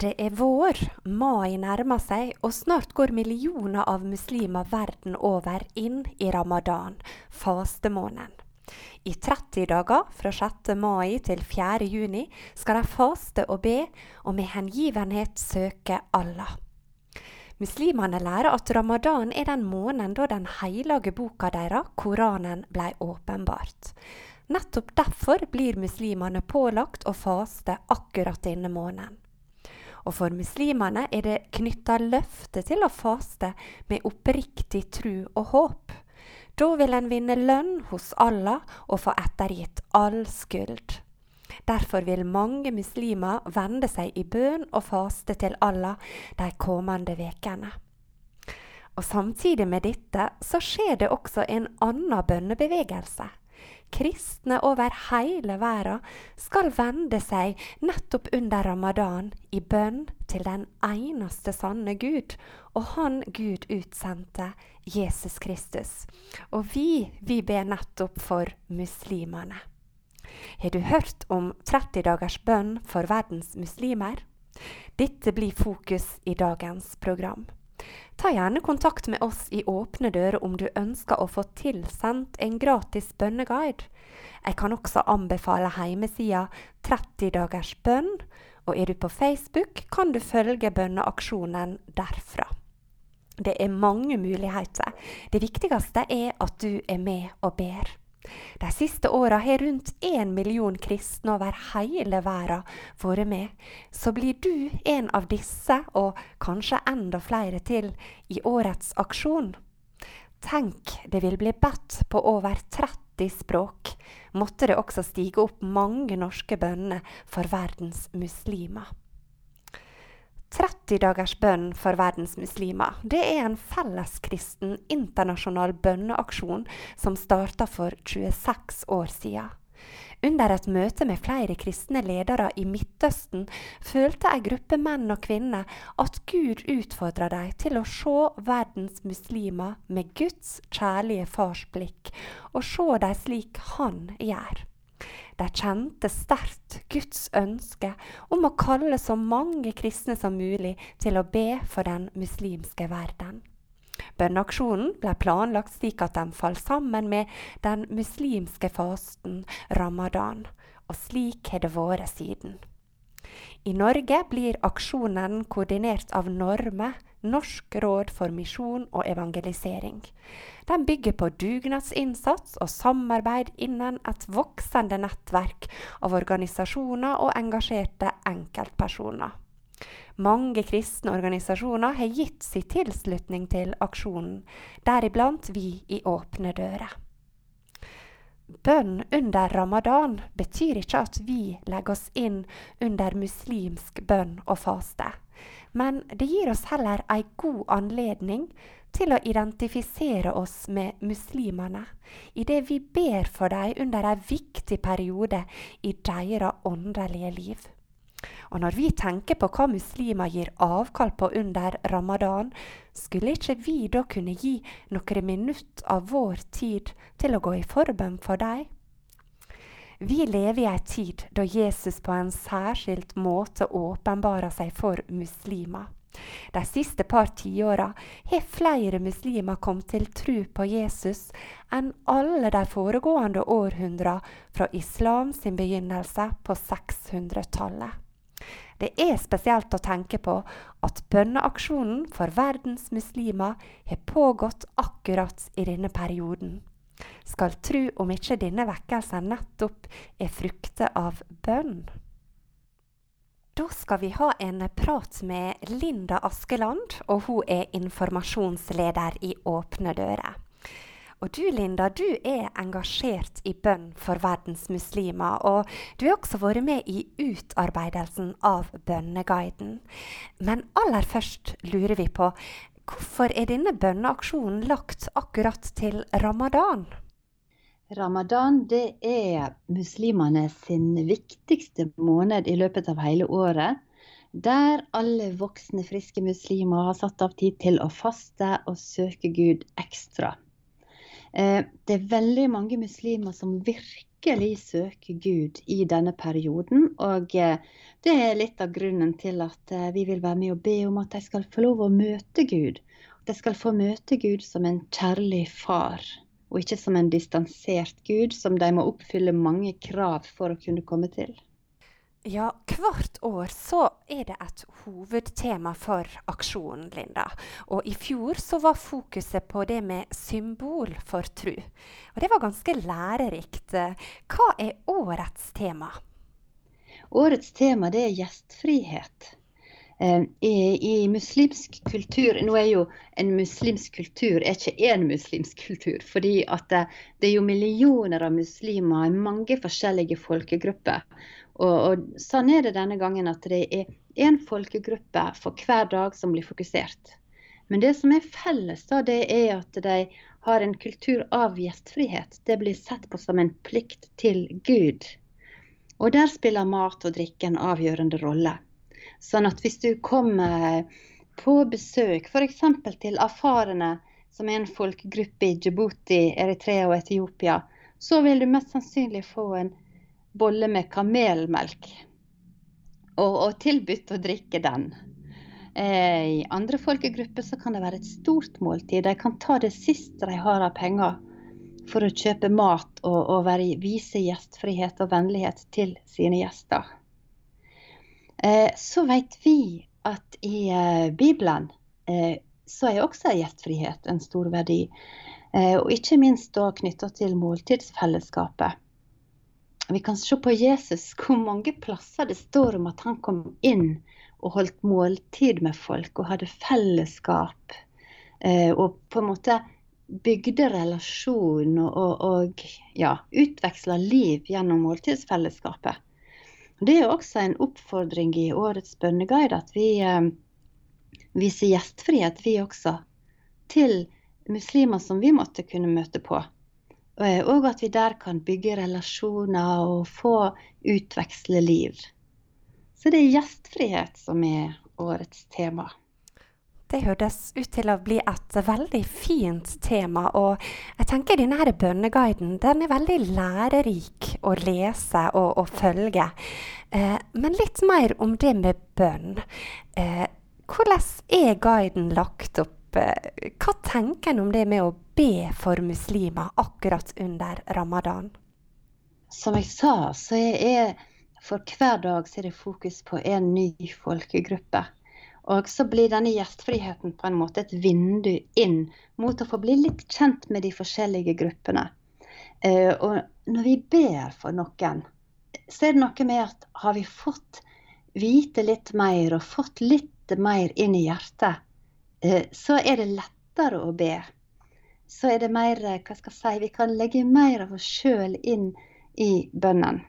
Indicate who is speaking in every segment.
Speaker 1: Det er vår, mai nærmer seg, og snart går millioner av muslimer verden over inn i ramadan, fastemåneden. I 30 dager, fra 6. mai til 4. juni, skal de faste og be, og med hengivenhet søke Allah. Muslimene lærer at ramadan er den måneden da den hellige boka deres, Koranen, ble åpenbart. Nettopp derfor blir muslimene pålagt å faste akkurat denne måneden. Og for muslimene er det knytta løfte til å faste med oppriktig tru og håp. Da vil en vinne lønn hos Allah og få ettergitt all skyld. Derfor vil mange muslimer vende seg i bønn og faste til Allah de kommende ukene. Og Samtidig med dette så skjer det også en annen bønnebevegelse kristne over hele verden skal vende seg nettopp under ramadan i bønn til den eneste sanne Gud, og Han Gud utsendte, Jesus Kristus. Og vi, vi ber nettopp for muslimene. Har du hørt om 30 dagers bønn for verdens muslimer? Dette blir fokus i dagens program. Ta gjerne kontakt med oss i Åpne dører om du ønsker å få tilsendt en gratis bønneguide. Jeg kan også anbefale hjemmesida 30 dagers bønn, og er du på Facebook, kan du følge bønneaksjonen derfra. Det er mange muligheter. Det viktigste er at du er med og ber. De siste åra har rundt én million kristne over hele verden vært med. Så blir du en av disse, og kanskje enda flere til, i årets aksjon. Tenk, det vil bli bedt på over 30 språk. Måtte det også stige opp mange norske bønner for verdens muslimer. 30 dagers bønn for verdens muslimer. Det er en felleskristen internasjonal bønneaksjon som starta for 26 år siden. Under et møte med flere kristne ledere i Midtøsten følte ei gruppe menn og kvinner at Gud utfordra dem til å se verdens muslimer med Guds kjærlige fars blikk, og se dem slik Han gjør. De kjente sterkt Guds ønske om å kalle så mange kristne som mulig til å be for den muslimske verden. Bønneaksjonen ble planlagt slik at den falt sammen med den muslimske fasten ramadan, og slik har det vært siden. I Norge blir aksjonen koordinert av Norme, Norsk råd for misjon og evangelisering. Den bygger på dugnadsinnsats og samarbeid innen et voksende nettverk av organisasjoner og engasjerte enkeltpersoner. Mange kristne organisasjoner har gitt sin tilslutning til aksjonen, deriblant vi i Åpne dører. Bønn under ramadan betyr ikke at vi legger oss inn under muslimsk bønn og faste. Men det gir oss heller ei god anledning til å identifisere oss med muslimene idet vi ber for dem under en viktig periode i deres åndelige liv. Og når vi tenker på hva muslimer gir avkall på under ramadan, skulle ikke vi da kunne gi noen minutter av vår tid til å gå i forbønn for dem? Vi lever i ei tid da Jesus på en særskilt måte åpenbarer seg for muslimer. De siste par tiåra har flere muslimer kommet til tro på Jesus enn alle de foregående århundra fra islam sin begynnelse på 600-tallet. Det er spesielt å tenke på at bønneaksjonen for verdens muslimer har pågått akkurat i denne perioden. Skal tru om ikke denne vekkelsen nettopp er frukter av bønn. Da skal vi ha en prat med Linda Askeland, og hun er informasjonsleder i Åpne dører. Og du Linda, du er engasjert i bønn for verdens muslimer. Og du har også vært med i utarbeidelsen av Bønneguiden. Men aller først lurer vi på hvorfor er denne bønneaksjonen lagt akkurat til ramadan?
Speaker 2: Ramadan det er muslimene sin viktigste måned i løpet av hele året der alle voksne, friske muslimer har satt av tid til å faste og søke Gud ekstra. Eh, det er veldig mange muslimer som virkelig søker Gud i denne perioden. Og eh, det er litt av grunnen til at eh, vi vil være med og be om at de skal få lov å møte Gud. De skal få møte Gud som en kjærlig far, og ikke som en distansert Gud som de må oppfylle mange krav for å kunne komme til.
Speaker 1: Ja, hvert år så er det et hovedtema for aksjonen, Linda. Og i fjor så var fokuset på det med symbol for tru. Og det var ganske lærerikt. Hva er årets tema?
Speaker 2: Årets tema det er gjestfrihet. Eh, I, I, muslimsk kultur Nå er jo en muslimsk kultur er ikke én muslimsk kultur. fordi at det, det er jo millioner av muslimer i mange forskjellige folkegrupper. Og, og, sånn er det denne gangen at det er én folkegruppe for hver dag som blir fokusert. Men det som er felles, da, det er at de har en kultur av gjestfrihet. Det blir sett på som en plikt til Gud. Og der spiller mat og drikke en avgjørende rolle. Sånn at hvis du kommer på besøk f.eks. til afarene, som er en folkegruppe i Djibouti, Eritrea og Etiopia, så vil du mest sannsynlig få en bolle med kamelmelk og, og tilbudt å drikke den. Eh, I andre folkegrupper så kan det være et stort måltid. De kan ta det siste de har av penger for å kjøpe mat og, og være, vise gjestfrihet og vennlighet til sine gjester. Eh, så vet vi at i eh, Bibelen så er også gjestfrihet en stor verdi. Og ikke minst da knytta til måltidsfellesskapet. Vi kan se på Jesus hvor mange plasser det står om at han kom inn og holdt måltid med folk og hadde fellesskap. Eh, og på en måte bygde relasjon og, og, og ja, utveksla liv gjennom måltidsfellesskapet. Det er også en oppfordring i årets bønneguide at vi eh, viser gjestfrihet, vi også, til muslimer som vi måtte kunne møte på. Eh, og at vi der kan bygge relasjoner og få utveksle liv. Så det er gjestfrihet som er årets tema.
Speaker 1: Det høres ut til å bli et veldig fint tema. Og jeg tenker denne her bønneguiden den er veldig lærerik å lese og, og følge. Eh, men litt mer om det med bønn. Eh, hvordan er guiden lagt opp? Eh, hva tenker en om det med å be for muslimer akkurat under ramadan?
Speaker 2: Som jeg sa, så er for hver dag så er det fokus på en ny folkegruppe. Og så blir denne gjestfriheten på en måte et vindu inn mot å få bli litt kjent med de forskjellige gruppene. Uh, og når vi ber for noen, så er det noe med at har vi fått vite litt mer og fått litt mer inn i hjertet, Eh, så er det lettere å be. Så er det mer eh, Hva skal jeg si Vi kan legge mer av oss sjøl inn i bønnen.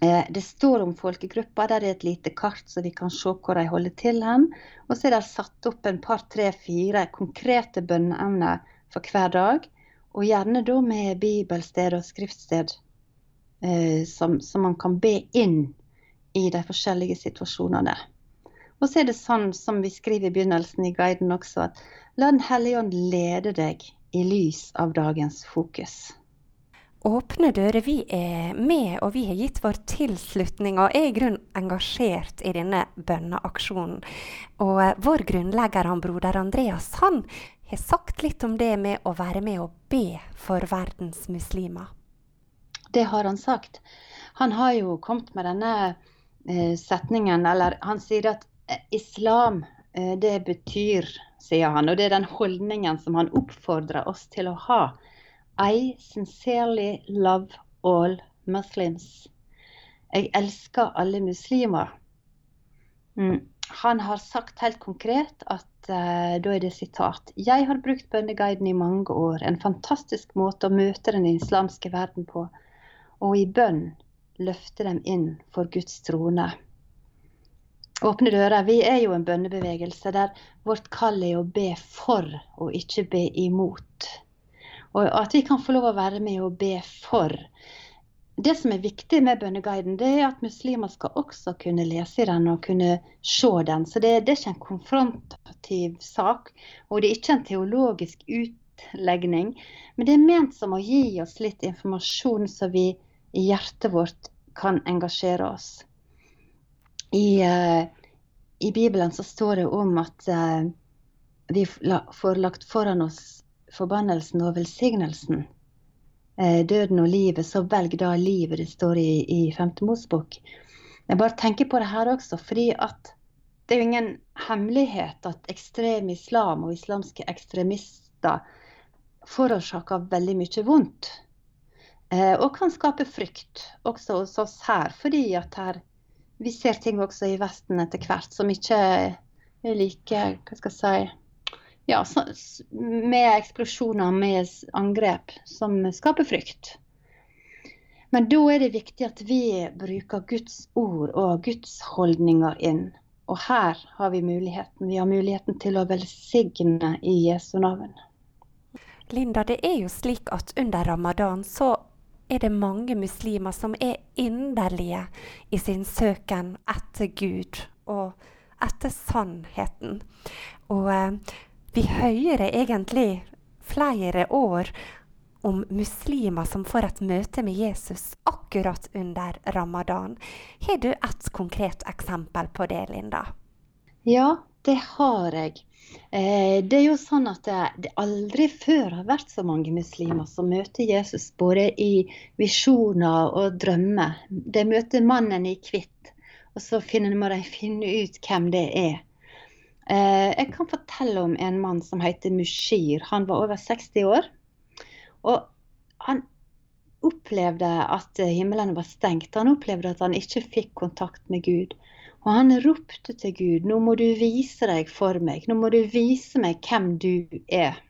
Speaker 2: Eh, det står om folkegrupper. Der er et lite kart, så vi kan se hvor de holder til hen. Og så er det satt opp en par, tre, fire konkrete bønneemner for hver dag. Og gjerne da med bibelsted og skriftsted som, som man kan be inn i de forskjellige situasjonene. Og så er det sånn som vi skriver i begynnelsen i guiden også, at la Den hellige ånd lede deg i lys av dagens fokus.
Speaker 1: Åpne dører, vi er med, og vi har gitt vår tilslutning og er i grunn engasjert i denne bønneaksjonen. Og eh, vår grunnlegger, han broder Andreas, han har sagt litt om det med å være med og be for verdens muslimer.
Speaker 2: Det har han sagt. Han har jo kommet med denne eh, setningen, eller han sier at islam, eh, det betyr, sier han, og det er den holdningen som han oppfordrer oss til å ha. I sincerely love all Muslims. Jeg elsker alle muslimer. Mm. han har sagt helt konkret at uh, da er det sitat Jeg har brukt bønneguiden i mange år. En fantastisk måte å møte den islamske verden på. Og i bønn løfte dem inn for Guds trone. Åpne dører. Vi er jo en bønnebevegelse der vårt kall er å be for og ikke be imot. Og at vi kan få lov å være med og be for det som er viktig med bønneguiden, det er at muslimer skal også kunne lese den og kunne se den. Så det, det, er ikke en konfrontativ sak, og det er ikke en teologisk utlegning. Men det er ment som å gi oss litt informasjon så vi i hjertet vårt kan engasjere oss. I, uh, i Bibelen så står det om at uh, vi får lagt foran oss forbannelsen og velsignelsen. Eh, døden og livet, så velg da livet. Det står i, i Femte Mosebok. Jeg bare tenker på det her også, fordi at det er jo ingen hemmelighet at ekstrem islam og islamske ekstremister forårsaker veldig mye vondt. Eh, og kan skape frykt også hos oss her, fordi at her, vi ser ting også i Vesten etter hvert som ikke er like hva skal jeg si, ja, så, med eksplosjoner, med angrep, som skaper frykt. Men da er det viktig at vi bruker Guds ord og Guds holdninger inn. Og her har vi muligheten. Vi har muligheten til å velsigne i Jesu navn.
Speaker 1: Linda, det er jo slik at under ramadan så er det mange muslimer som er inderlige i sin søken etter Gud og etter sannheten. Og eh, vi hører egentlig flere år om muslimer som får et møte med Jesus akkurat under ramadan. Har du et konkret eksempel på det, Linda?
Speaker 2: Ja, det har jeg. Eh, det er jo sånn at det, aldri før har vært så mange muslimer som møter Jesus både i visjoner og drømmer. De møter mannen i hvitt, og så må de finne ut hvem det er. Eh, jeg kan fortelle om en mann som heter Mushir. Han var over 60 år. Og han opplevde at himmelen var stengt. Han opplevde at han ikke fikk kontakt med Gud. Og han ropte til Gud, nå må du vise deg for meg. Nå må du vise meg hvem du er.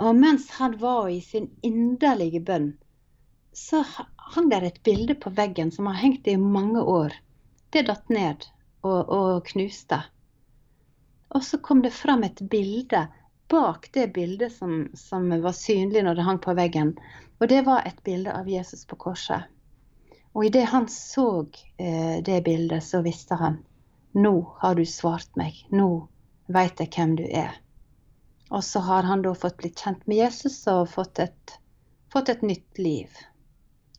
Speaker 2: Og mens han var i sin inderlige bønn, så hang der et bilde på veggen som har hengt i mange år. Det datt ned og, og knuste. Og så kom det fram et bilde bak det bildet som, som var synlig når det hang på veggen. Og det var et bilde av Jesus på korset. Og idet han så eh, det bildet, så visste han nå har du svart meg. Nå veit jeg hvem du er. Og så har han da fått blitt kjent med Jesus og fått et, fått et nytt liv.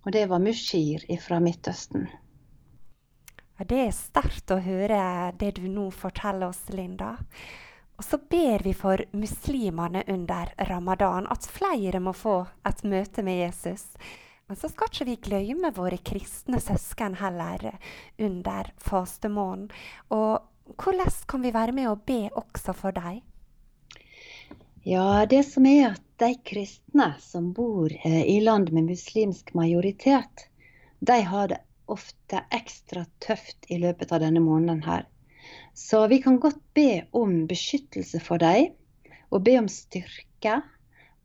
Speaker 2: Og det var Mushir fra Midtøsten.
Speaker 1: Det er sterkt å høre det du nå forteller oss, Linda. Og så ber vi for muslimene under ramadan, at flere må få et møte med Jesus. Men så skal ikke vi glemme våre kristne søsken heller under fastemåneden. Og hvordan kan vi være med å be også for dem?
Speaker 2: Ja, det som er at de kristne som bor eh, i land med muslimsk majoritet, de har det ofte ekstra tøft i løpet av denne måneden her. Så vi kan godt be om beskyttelse for dem, og be om styrke.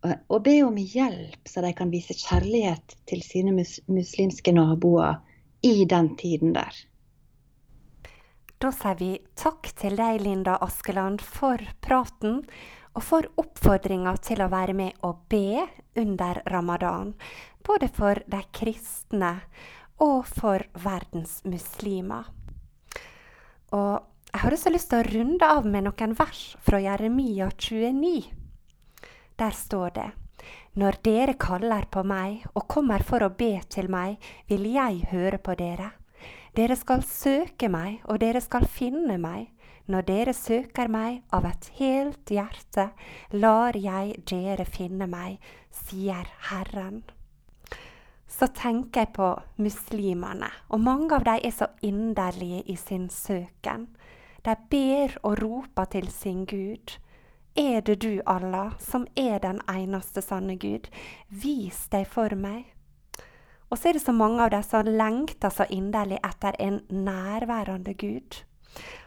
Speaker 2: Og be om hjelp, så de kan vise kjærlighet til sine mus muslimske naboer i den tiden der.
Speaker 1: Da sier vi takk til deg, Linda Askeland, for praten og for oppfordringa til å være med og be under ramadan. Både for de kristne og for verdens muslimer. Og jeg har også lyst til å runde av med noen vers fra Jeremia 29. Der står det Når dere kaller på meg og kommer for å be til meg, vil jeg høre på dere. Dere skal søke meg, og dere skal finne meg. Når dere søker meg av et helt hjerte, lar jeg dere finne meg, sier Herren så tenker jeg på muslimene. Og mange av dem er så inderlige i sin søken. De ber og roper til sin Gud. Er det du, Allah, som er den eneste sanne Gud? Vis deg for meg. Og så er det så mange av dem som lengter så inderlig etter en nærværende Gud.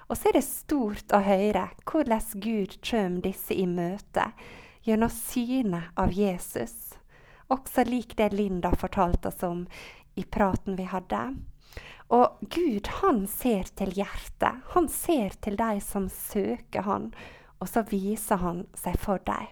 Speaker 1: Og så er det stort å høre hvordan Gud kommer disse i møte gjennom synet av Jesus. Også lik det Linda fortalte oss om i praten vi hadde. Og Gud, han ser til hjertet. Han ser til de som søker han, og så viser han seg for dem.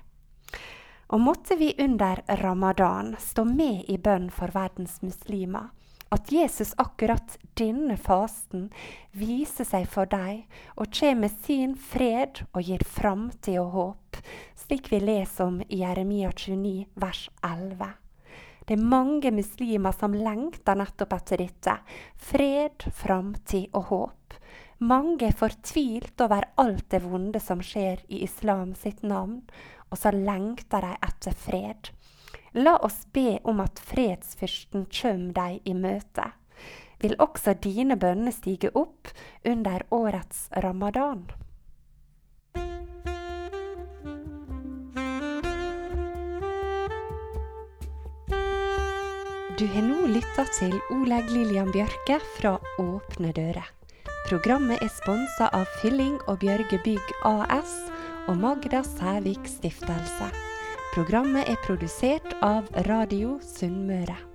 Speaker 1: Og måtte vi under ramadan stå med i bønn for verdens muslimer, at Jesus akkurat denne fasten viser seg for dem og kommer med sin fred og gir framtid og håp, slik vi leser om i Jeremia 29 vers 11. Det er mange muslimer som lengter nettopp etter dette. Fred, framtid og håp. Mange er fortvilt over alt det vonde som skjer i islam sitt navn, og så lengter de etter fred. La oss be om at fredsfyrsten kommer deg i møte. Vil også dine bønner stige opp under årets ramadan? Du har nå lytta til Oleg Lillian Bjørke fra Åpne dører. Programmet er sponsa av Fylling og Bjørge Bygg AS og Magda Sævik Stiftelse. Programmet er produsert av Radio Sunnmøre.